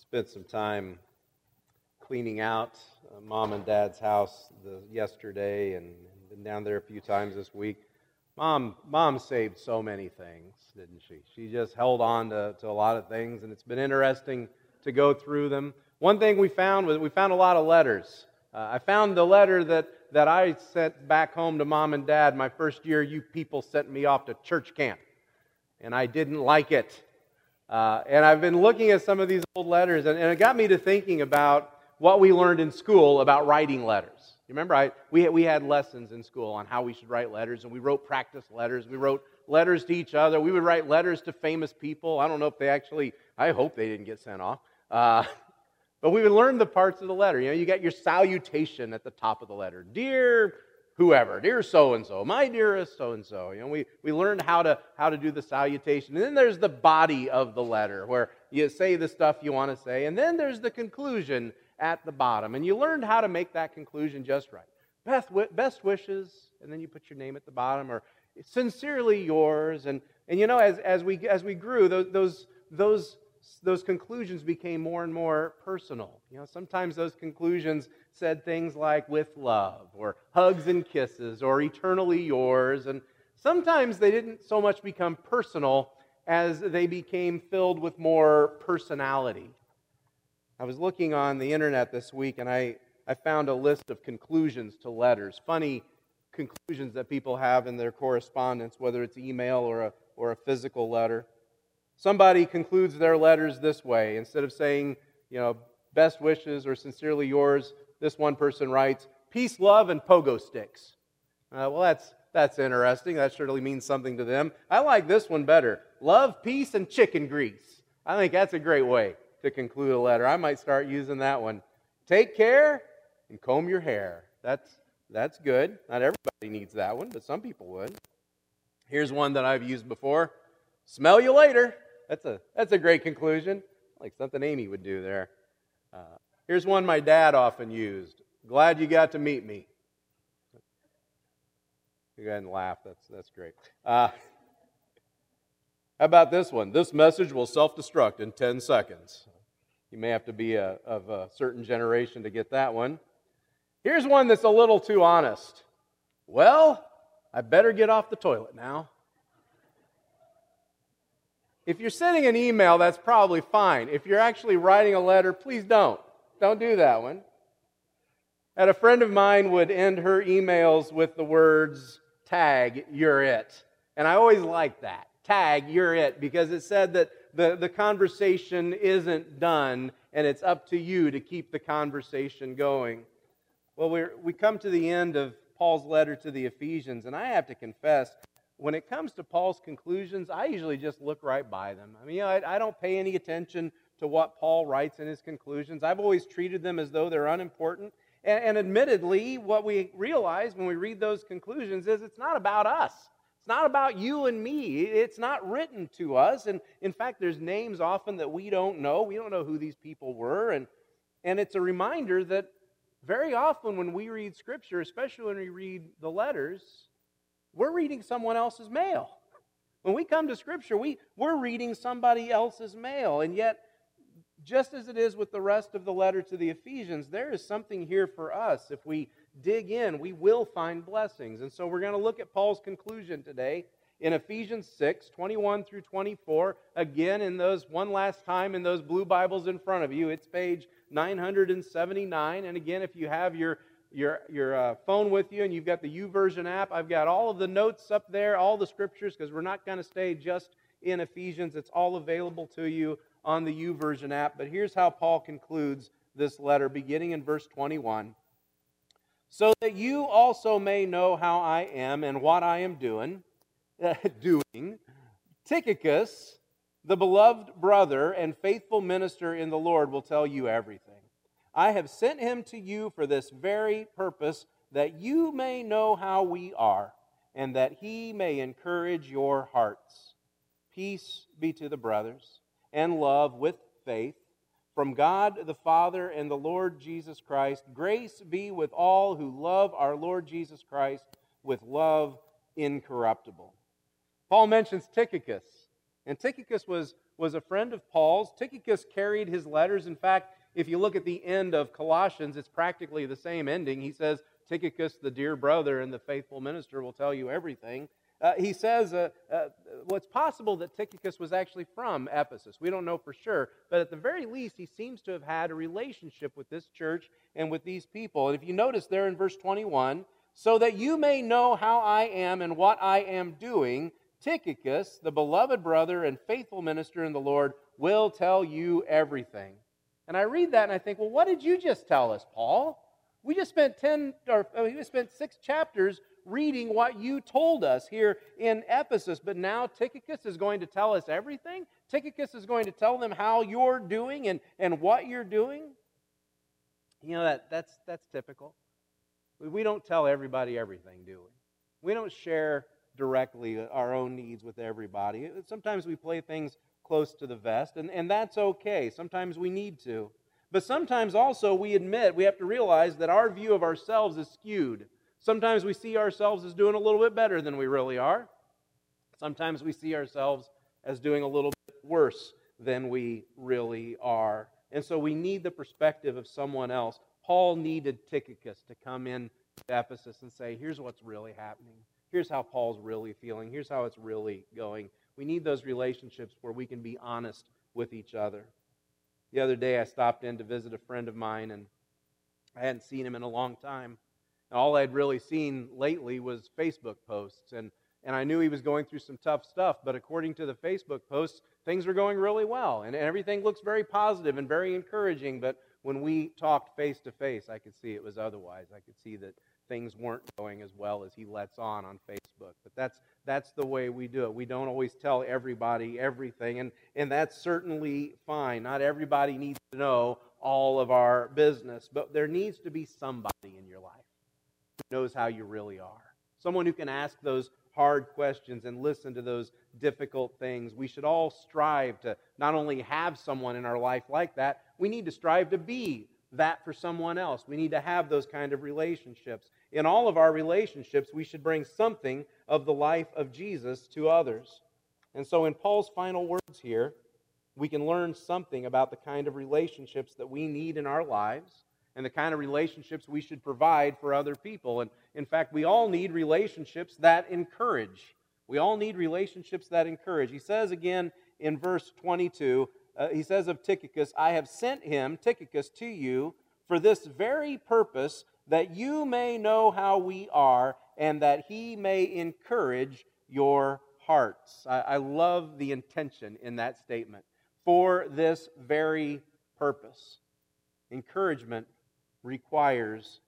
spent some time cleaning out uh, mom and dad's house the, yesterday and been down there a few times this week. Mom, mom saved so many things, didn't she? She just held on to, to a lot of things, and it's been interesting to go through them. One thing we found was we found a lot of letters. Uh, I found the letter that, that I sent back home to mom and dad my first year. You people sent me off to church camp, and I didn't like it. Uh, and I've been looking at some of these old letters, and, and, it got me to thinking about what we learned in school about writing letters. You remember, I, we, we had lessons in school on how we should write letters, and we wrote practice letters. We wrote letters to each other. We would write letters to famous people. I don't know if they actually, I hope they didn't get sent off. Uh, but we would learn the parts of the letter. You know, you got your salutation at the top of the letter. Dear whoever, dear so and so, my dearest so and so. You know, we, we learned how to, how to do the salutation. And then there's the body of the letter where you say the stuff you want to say. And then there's the conclusion at the bottom. And you learned how to make that conclusion just right. Best, best wishes, and then you put your name at the bottom, or sincerely yours. And, and you know, as, as, we, as we grew, those, those, those those conclusions became more and more personal. You know, sometimes those conclusions said things like with love or hugs and kisses or eternally yours. And sometimes they didn't so much become personal as they became filled with more personality. I was looking on the internet this week and I, I found a list of conclusions to letters, funny conclusions that people have in their correspondence, whether it's email or a, or a physical letter. Somebody concludes their letters this way. Instead of saying, you know, best wishes or sincerely yours, this one person writes, peace, love, and pogo sticks. Uh, well, that's, that's interesting. That surely means something to them. I like this one better love, peace, and chicken grease. I think that's a great way to conclude a letter. I might start using that one. Take care and comb your hair. That's, that's good. Not everybody needs that one, but some people would. Here's one that I've used before Smell you later. That's a, that's a great conclusion. Like something Amy would do there. Uh, here's one my dad often used Glad you got to meet me. Go ahead and laugh. That's, that's great. Uh, how about this one? This message will self destruct in 10 seconds. You may have to be a, of a certain generation to get that one. Here's one that's a little too honest. Well, I better get off the toilet now. If you're sending an email, that's probably fine. If you're actually writing a letter, please don't. Don't do that one. And a friend of mine would end her emails with the words, tag, you're it. And I always liked that. Tag, you're it, because it said that the, the conversation isn't done and it's up to you to keep the conversation going. Well, we we come to the end of Paul's letter to the Ephesians, and I have to confess, when it comes to Paul's conclusions, I usually just look right by them. I mean, you know, I, I, don't pay any attention to what Paul writes in his conclusions. I've always treated them as though they're unimportant. And, and admittedly, what we realize when we read those conclusions is it's not about us. It's not about you and me. It's not written to us. And in fact, there's names often that we don't know. We don't know who these people were. And, and it's a reminder that very often when we read Scripture, especially when we read the letters, we're reading someone else's mail. When we come to Scripture, we, we're reading somebody else's mail. And yet, just as it is with the rest of the letter to the Ephesians, there is something here for us. If we dig in, we will find blessings. And so we're going to look at Paul's conclusion today in Ephesians 6 21 through 24. Again, in those one last time in those blue Bibles in front of you, it's page 979. And again, if you have your your, your uh, phone with you and you've got the YouVersion app, I've got all of the notes up there, all the scriptures, because we're not going to stay just in Ephesians. It's all available to you on the YouVersion app. But here's how Paul concludes this letter, beginning in verse 21. So that you also may know how I am and what I am doing, doing, Tychicus, the beloved brother and faithful minister in the Lord, will tell you everything. I have sent him to you for this very purpose, that you may know how we are, and that he may encourage your hearts. Peace be to the brothers, and love with faith. From God the Father and the Lord Jesus Christ, grace be with all who love our Lord Jesus Christ with love incorruptible. Paul mentions Tychicus, and Tychicus was was a friend of Paul's. Tychicus carried his letters. In fact, if you look at the end of Colossians, it's practically the same ending. He says, Tychicus, the dear brother and the faithful minister, will tell you everything. Uh, he says, uh, uh, well, it's possible that Tychicus was actually from Ephesus. We don't know for sure, but at the very least, he seems to have had a relationship with this church and with these people. And if you notice there in verse 21, so that you may know how I am and what I am doing, Tychicus, the beloved brother and faithful minister in the Lord, will tell you everything. And I read that and I think, well, what did you just tell us, Paul? We just spent 10 or oh, we just spent 6 chapters reading what you told us here in Ephesus, but now Tychicus is going to tell us everything. Tychicus is going to tell them how you're doing and, and what you're doing. You know that that's that's typical. We don't tell everybody everything, do we? We don't share directly our own needs with everybody. Sometimes we play things close to the vest, and, and that's okay. Sometimes we need to. But sometimes also we admit, we have to realize that our view of ourselves is skewed. Sometimes we see ourselves as doing a little bit better than we really are. Sometimes we see ourselves as doing a little bit worse than we really are. And so we need the perspective of someone else. Paul needed Tychicus to come in to Ephesus and say, here's what's really happening. Here's how Paul's really feeling. Here's how it's really going. We need those relationships where we can be honest with each other. The other day, I stopped in to visit a friend of mine, and I hadn't seen him in a long time. And all I'd really seen lately was Facebook posts. And, and I knew he was going through some tough stuff, but according to the Facebook posts, things were going really well. And everything looks very positive and very encouraging. But when we talked face to face, I could see it was otherwise. I could see that things weren't going as well as he lets on on Facebook. But that's that's the way we do it. We don't always tell everybody everything, and and that's certainly fine. Not everybody needs to know all of our business, but there needs to be somebody in your life who knows how you really are. Someone who can ask those hard questions and listen to those difficult things. We should all strive to not only have someone in our life like that, we need to strive to be that for someone else. We need to have those kind of relationships. In all of our relationships, we should bring something of the life of Jesus to others. And so, in Paul's final words here, we can learn something about the kind of relationships that we need in our lives and the kind of relationships we should provide for other people. And in fact, we all need relationships that encourage. We all need relationships that encourage. He says again in verse 22 uh, he says of Tychicus, I have sent him, Tychicus, to you for this very purpose, that you may know how we are, and that he may encourage your hearts. I, I love the intention in that statement. For this very purpose. Encouragement requires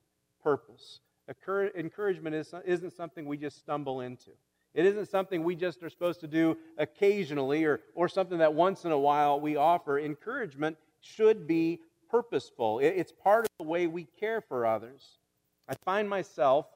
purpose. Encouragement is, isn't something we just stumble into. It isn't something we just are supposed to do occasionally or, or something that once in a while we offer. Encouragement should be purposeful, it's part of the way we care for others. I find myself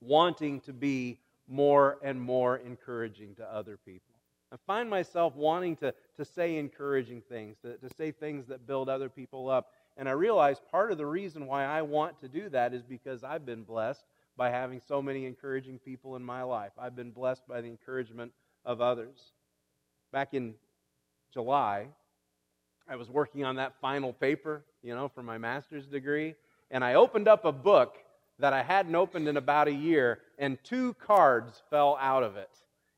wanting to be more and more encouraging to other people. I find myself wanting to, to say encouraging things, to, to say things that build other people up. And I realize part of the reason why I want to do that is because I've been blessed by having so many encouraging people in my life. I've been blessed by the encouragement of others. Back in July, I was working on that final paper, you know, for my master's degree, and I opened up a book that I hadn't opened in about a year, and two cards fell out of it.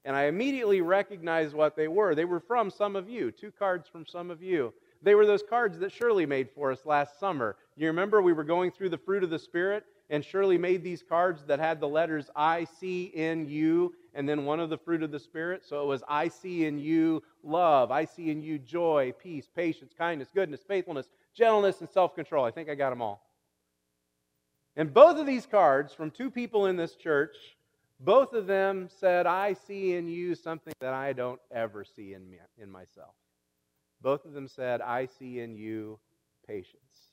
And I immediately recognized what they were. They were from some of you, two cards from some of you. They were those cards that Shirley made for us last summer. You remember we were going through the fruit of the Spirit, and Shirley made these cards that had the letters I see in you and then one of the fruit of the Spirit. So it was I see in you love, I see in you joy, peace, patience, kindness, goodness, faithfulness, gentleness, and self control. I think I got them all. And both of these cards from two people in this church, both of them said, I see in you something that I don't ever see in, me, in myself. Both of them said, I see in you patience.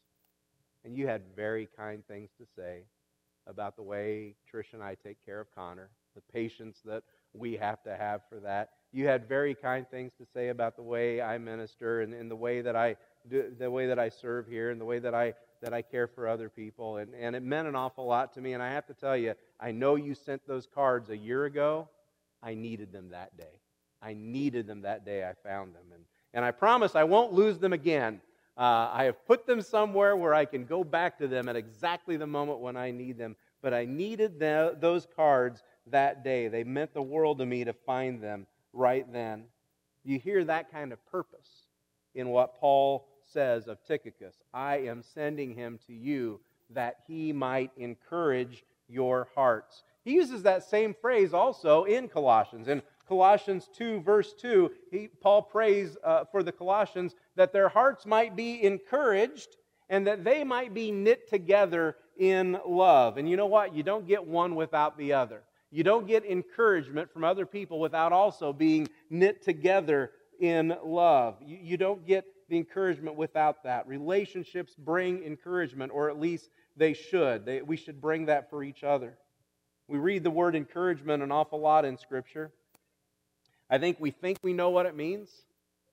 And you had very kind things to say about the way Trish and I take care of Connor, the patience that we have to have for that. You had very kind things to say about the way I minister and, and the way that I do, the way that I serve here and the way that I that I care for other people. And, and it meant an awful lot to me. And I have to tell you, I know you sent those cards a year ago. I needed them that day. I needed them that day. I found them. And And I promise I won't lose them again. Uh, I have put them somewhere where I can go back to them at exactly the moment when I need them. But I needed the, those cards that day. They meant the world to me to find them right then. You hear that kind of purpose in what Paul says of Tychicus. I am sending him to you that he might encourage your hearts. He uses that same phrase also in Colossians. Colossians 2, verse 2, he, Paul prays uh, for the Colossians that their hearts might be encouraged and that they might be knit together in love. And you know what? You don't get one without the other. You don't get encouragement from other people without also being knit together in love. You, you don't get the encouragement without that. Relationships bring encouragement, or at least they should. They, we should bring that for each other. We read the word encouragement an awful lot in Scripture. I think we think we know what it means,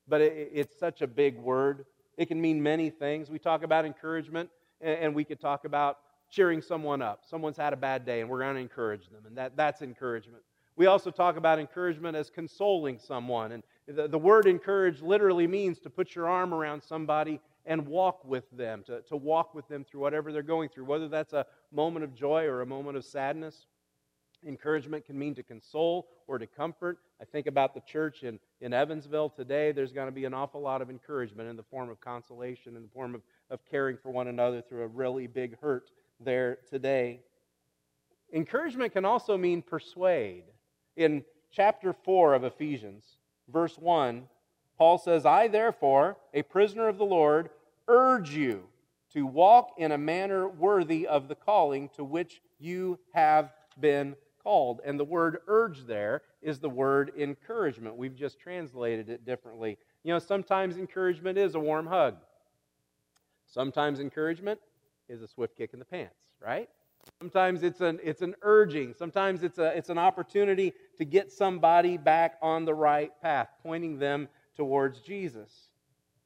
but it, it's such a big word. It can mean many things. We talk about encouragement, and, and we could talk about cheering someone up. Someone's had a bad day, and we're going to encourage them, and that, that's encouragement. We also talk about encouragement as consoling someone. And the, the word encourage literally means to put your arm around somebody and walk with them, to, to walk with them through whatever they're going through, whether that's a moment of joy or a moment of sadness. Encouragement can mean to console or to comfort. I think about the church in, in Evansville today. There's going to be an awful lot of encouragement in the form of consolation, in the form of, of caring for one another through a really big hurt there today. Encouragement can also mean persuade. In chapter 4 of Ephesians, verse 1, Paul says, I therefore, a prisoner of the Lord, urge you to walk in a manner worthy of the calling to which you have been called. And the word urge there is the word encouragement. We've just translated it differently. You know, sometimes encouragement is a warm hug, sometimes encouragement is a swift kick in the pants, right? Sometimes it's an, it's an urging. Sometimes it's, a, it's an opportunity to get somebody back on the right path, pointing them towards Jesus.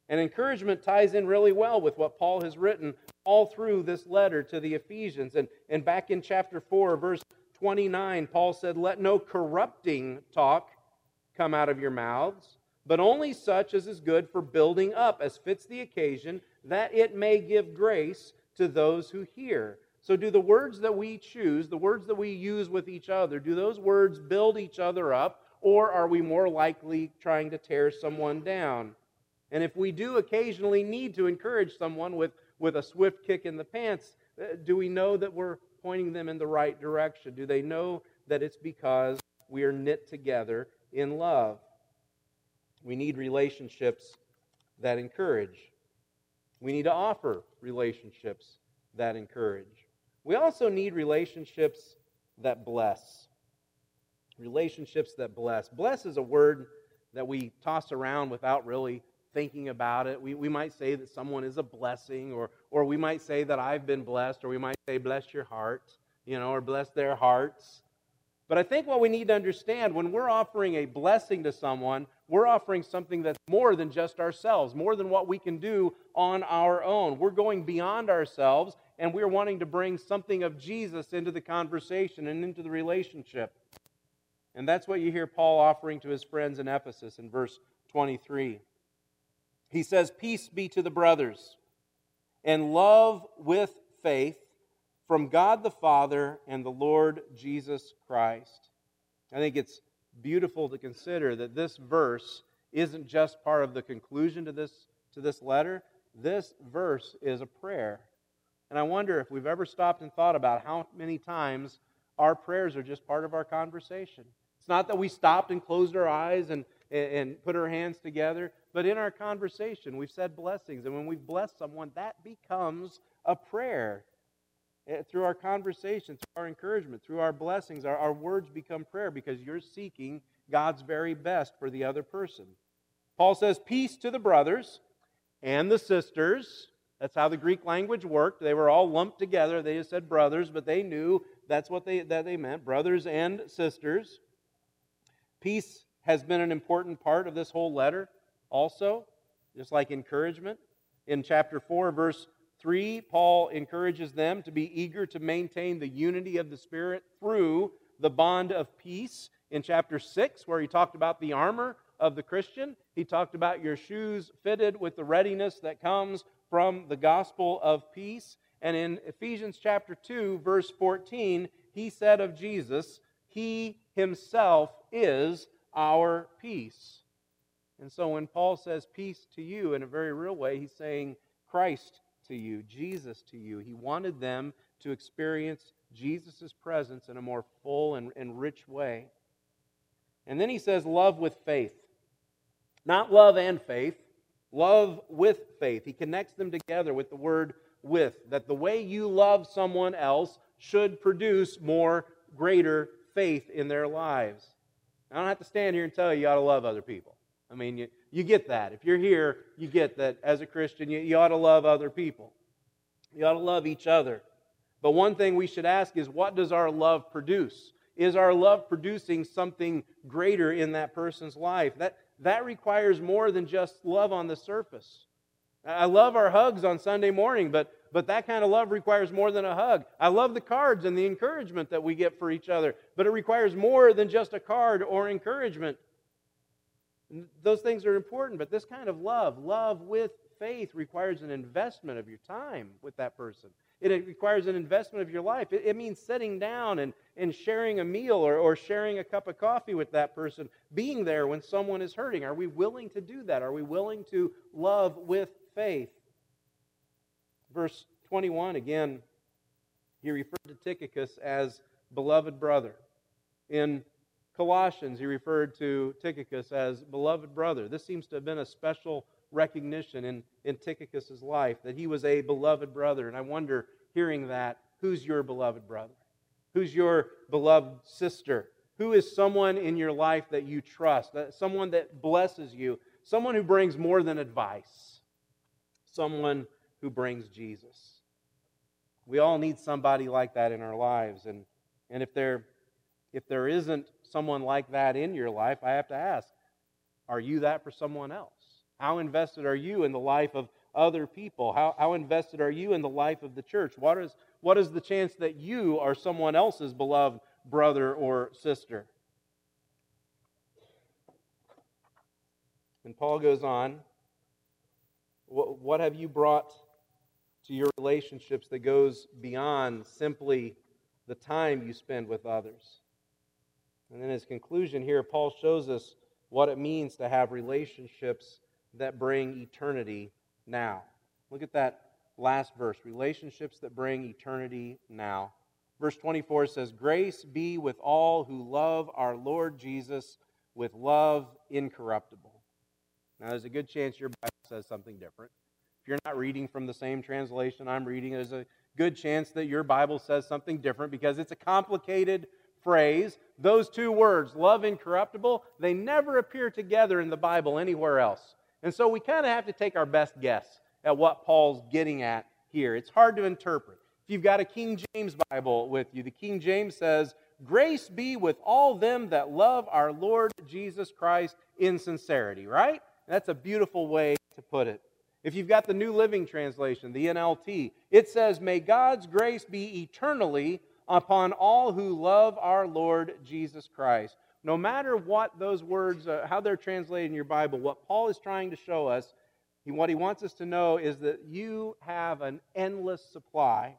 And encouragement ties in really well with what Paul has written all through this letter to the Ephesians. And, and back in chapter 4, verse 29, Paul said, Let no corrupting talk come out of your mouths, but only such as is good for building up, as fits the occasion, that it may give grace to those who hear. So, do the words that we choose, the words that we use with each other, do those words build each other up, or are we more likely trying to tear someone down? And if we do occasionally need to encourage someone with, with a swift kick in the pants, uh, do we know that we're pointing them in the right direction? Do they know that it's because we are knit together in love? We need relationships that encourage. We need to offer relationships that encourage. We also need relationships that bless. Relationships that bless. Bless is a word that we toss around without really thinking about it. We, we might say that someone is a blessing, or, or we might say that I've been blessed, or we might say, bless your heart, you know, or bless their hearts. But I think what we need to understand when we're offering a blessing to someone, we're offering something that's more than just ourselves, more than what we can do on our own. We're going beyond ourselves, and we're wanting to bring something of Jesus into the conversation and into the relationship. And that's what you hear Paul offering to his friends in Ephesus in verse 23. He says, Peace be to the brothers, and love with faith from God the Father and the Lord Jesus Christ. I think it's beautiful to consider that this verse isn't just part of the conclusion to this, to this letter. This verse is a prayer. And I wonder if we've ever stopped and thought about how many times our prayers are just part of our conversation. It's not that we stopped and closed our eyes and, and put our hands together, but in our conversation, we've said blessings. And when we've blessed someone, that becomes a prayer. Eh, through our conversations, through our encouragement, through our blessings, our, our words become prayer because you're seeking God's very best for the other person. Paul says, Peace to the brothers and the sisters. That's how the Greek language worked. They were all lumped together. They just said brothers, but they knew that's what they, that they meant brothers and sisters. Peace has been an important part of this whole letter, also, just like encouragement. In chapter 4, verse 3, Paul encourages them to be eager to maintain the unity of the Spirit through the bond of peace. In chapter 6, where he talked about the armor of the Christian. He talked about your shoes fitted with the readiness that comes from the gospel of peace. And in Ephesians chapter 2, verse 14, he said of Jesus, He himself is our peace. And so when Paul says peace to you in a very real way, he's saying Christ to you, Jesus to you. He wanted them to experience Jesus' presence in a more full and, and rich way. And then he says, love with faith. Not love and faith, love with faith. He connects them together with the word with, that the way you love someone else should produce more greater faith in their lives. I don't have to stand here and tell you you ought to love other people. I mean, you, you get that. If you're here, you get that as a Christian, you, you ought to love other people. You ought to love each other. But one thing we should ask is what does our love produce? Is our love producing something greater in that person's life? That, that requires more than just love on the surface. I love our hugs on Sunday morning, but, but that kind of love requires more than a hug. I love the cards and the encouragement that we get for each other, but it requires more than just a card or encouragement. Those things are important, but this kind of love, love with faith, requires an investment of your time with that person. It requires an investment of your life. It, it, means sitting down and, and sharing a meal or, or sharing a cup of coffee with that person, being there when someone is hurting. Are we willing to do that? Are we willing to love with faith? Verse 21, again, he referred to Tychicus as beloved brother. In Colossians, he referred to Tychicus as beloved brother. This seems to have been a special recognition in, in Tychicus' life that he was a beloved brother. And I wonder, hearing that, who's your beloved brother? Who's your beloved sister? Who is someone in your life that you trust? Someone that blesses you? Someone who brings more than advice? Someone who brings Jesus? We all need somebody like that in our lives. And, and if, there, if there isn't someone like that in your life, I have to ask, are you that for someone else? How invested are you in the life of other people? How, how invested are you in the life of the church? What is, what is the chance that you are someone else's beloved brother or sister? And Paul goes on, what, what have you brought to your relationships that goes beyond simply the time you spend with others? And then his conclusion here, Paul shows us what it means to have relationships that bring eternity now. Look at that last verse relationships that bring eternity now. Verse 24 says, Grace be with all who love our Lord Jesus with love incorruptible. Now, there's a good chance your Bible says something different. If you're not reading from the same translation I'm reading, there's a good chance that your Bible says something different because it's a complicated phrase. Those two words, love incorruptible, they never appear together in the Bible anywhere else. And so we kind of have to take our best guess at what Paul's getting at here. It's hard to interpret. If you've got a King James Bible with you, the King James says, Grace be with all them that love our Lord Jesus Christ in sincerity, right? That's a beautiful way to put it. If you've got the New Living Translation, the NLT, it says, May God's grace be eternally upon all who love our Lord Jesus Christ no matter what those words, uh, how they're translated in your Bible, what Paul is trying to show us, he, what he wants us to know is that you have an endless supply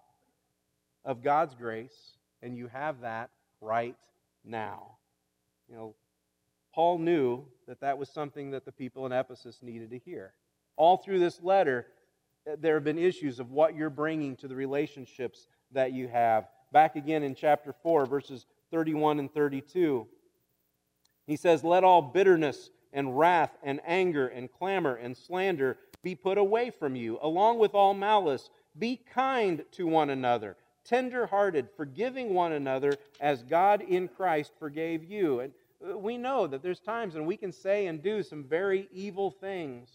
of God's grace, and you have that right now. You know, Paul knew that that was something that the people in Ephesus needed to hear. All through this letter, uh, there have been issues of what you're bringing to the relationships that you have. Back again in chapter 4, verses 31 and 32. He says, Let all bitterness and wrath and anger and clamor and slander be put away from you, along with all malice. Be kind to one another, tender-hearted, forgiving one another as God in Christ forgave you. And uh, we know that there's times when we can say and do some very evil things.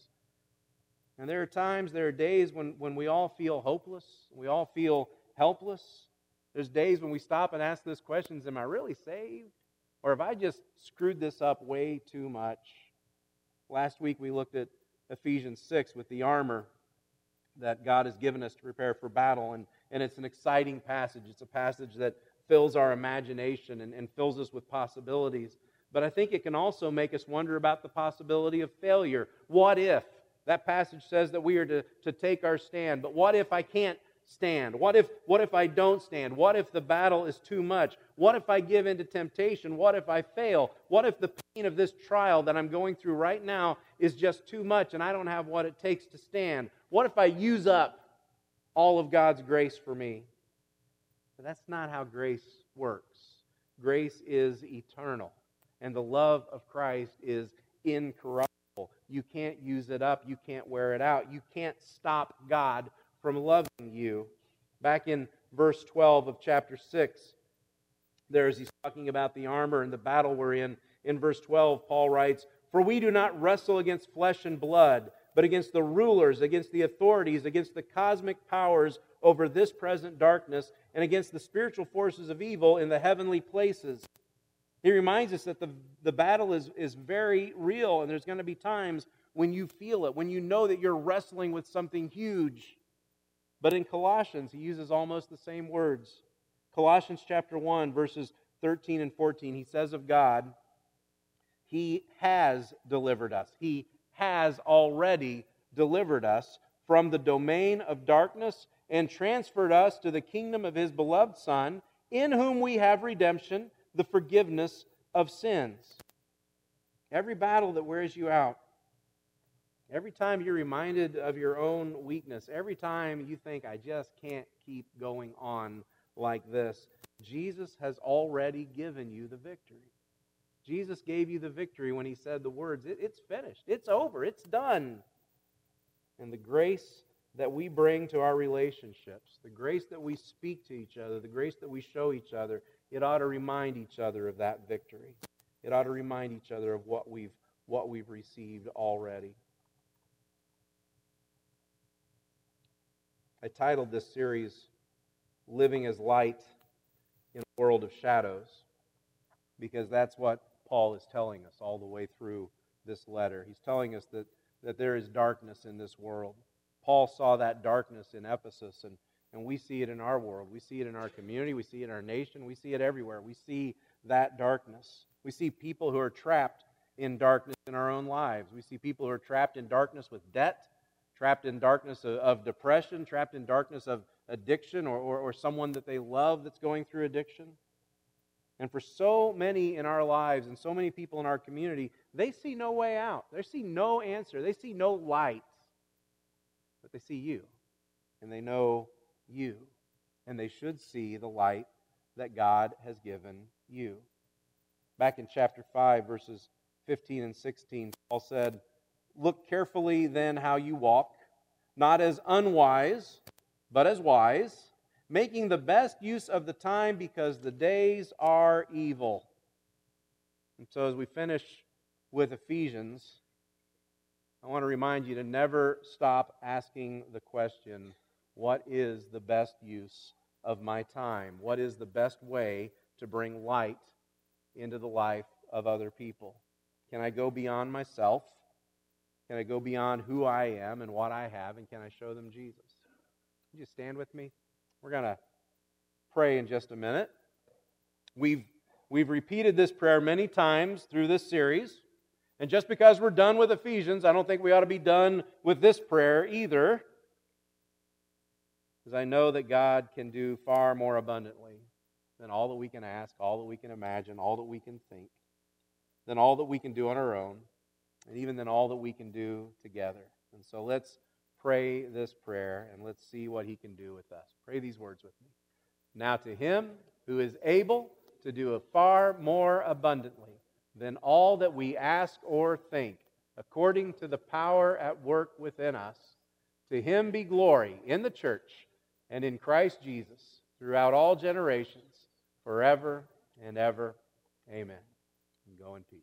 And there are times, there are days when, when we all feel hopeless, we all feel helpless. There's days when we stop and ask those questions Am I really saved? Or have I just screwed this up way too much? Last week we looked at Ephesians 6 with the armor that God has given us to prepare for battle. And, and it's an exciting passage. It's a passage that fills our imagination and, and fills us with possibilities. but I think it can also make us wonder about the possibility of failure. What if? That passage says that we are to, to take our stand, but what if I can't stand? What if, what if I don't stand? What if the battle is too much? What if I give in to temptation? What if I fail? What if the pain of this trial that I'm going through right now is just too much and I don't have what it takes to stand? What if I use up all of God's grace for me? But that's not how grace works. Grace is eternal, and the love of Christ is incorruptible. You can't use it up, you can't wear it out, you can't stop God from loving you. Back in verse 12 of chapter 6, there as he's talking about the armor and the battle we're in, in verse 12, Paul writes, For we do not wrestle against flesh and blood, but against the rulers, against the authorities, against the cosmic powers over this present darkness, and against the spiritual forces of evil in the heavenly places. He reminds us that the, the battle is, is very real, and there's going to be times when you feel it, when you know that you're wrestling with something huge. But in Colossians, he uses almost the same words. Colossians chapter 1, verses 13 and 14, he says of God, He has delivered us. He has already delivered us from the domain of darkness and transferred us to the kingdom of His beloved Son, in whom we have redemption, the forgiveness of sins. Every battle that wears you out, Every time you're reminded of your own weakness, every time you think, I just can't keep going on like this, Jesus has already given you the victory. Jesus gave you the victory when he said the words, It's finished, it's over, it's done. And the grace that we bring to our relationships, the grace that we speak to each other, the grace that we show each other, it ought to remind each other of that victory. It ought to remind each other of what we've, what we've received already. I titled this series Living as Light in a World of Shadows because that's what Paul is telling us all the way through this letter. He's telling us that, that there is darkness in this world. Paul saw that darkness in Ephesus, and, and we see it in our world. We see it in our community. We see it in our nation. We see it everywhere. We see that darkness. We see people who are trapped in darkness in our own lives. We see people who are trapped in darkness with debt trapped in darkness of, of depression, trapped in darkness of addiction, or, or, or someone that they love that's going through addiction. And for so many in our lives and so many people in our community, they see no way out. They see no answer. They see no light. But they see you. And they know you. And they should see the light that God has given you. Back in chapter 5, verses 15 and 16, Paul said, Look carefully then how you walk, not as unwise, but as wise, making the best use of the time because the days are evil. And so, as we finish with Ephesians, I want to remind you to never stop asking the question what is the best use of my time? What is the best way to bring light into the life of other people? Can I go beyond myself? Can I go beyond who I am and what I have, and can I show them Jesus? Would you stand with me? We're going to pray in just a minute. We've, we've repeated this prayer many times through this series. And just because we're done with Ephesians, I don't think we ought to be done with this prayer either. Because I know that God can do far more abundantly than all that we can ask, all that we can imagine, all that we can think, than all that we can do on our own and even then all that we can do together. And so let's pray this prayer and let's see what he can do with us. Pray these words with me. Now to him who is able to do far more abundantly than all that we ask or think, according to the power at work within us, to him be glory in the church and in Christ Jesus throughout all generations, forever and ever. Amen. And go in peace.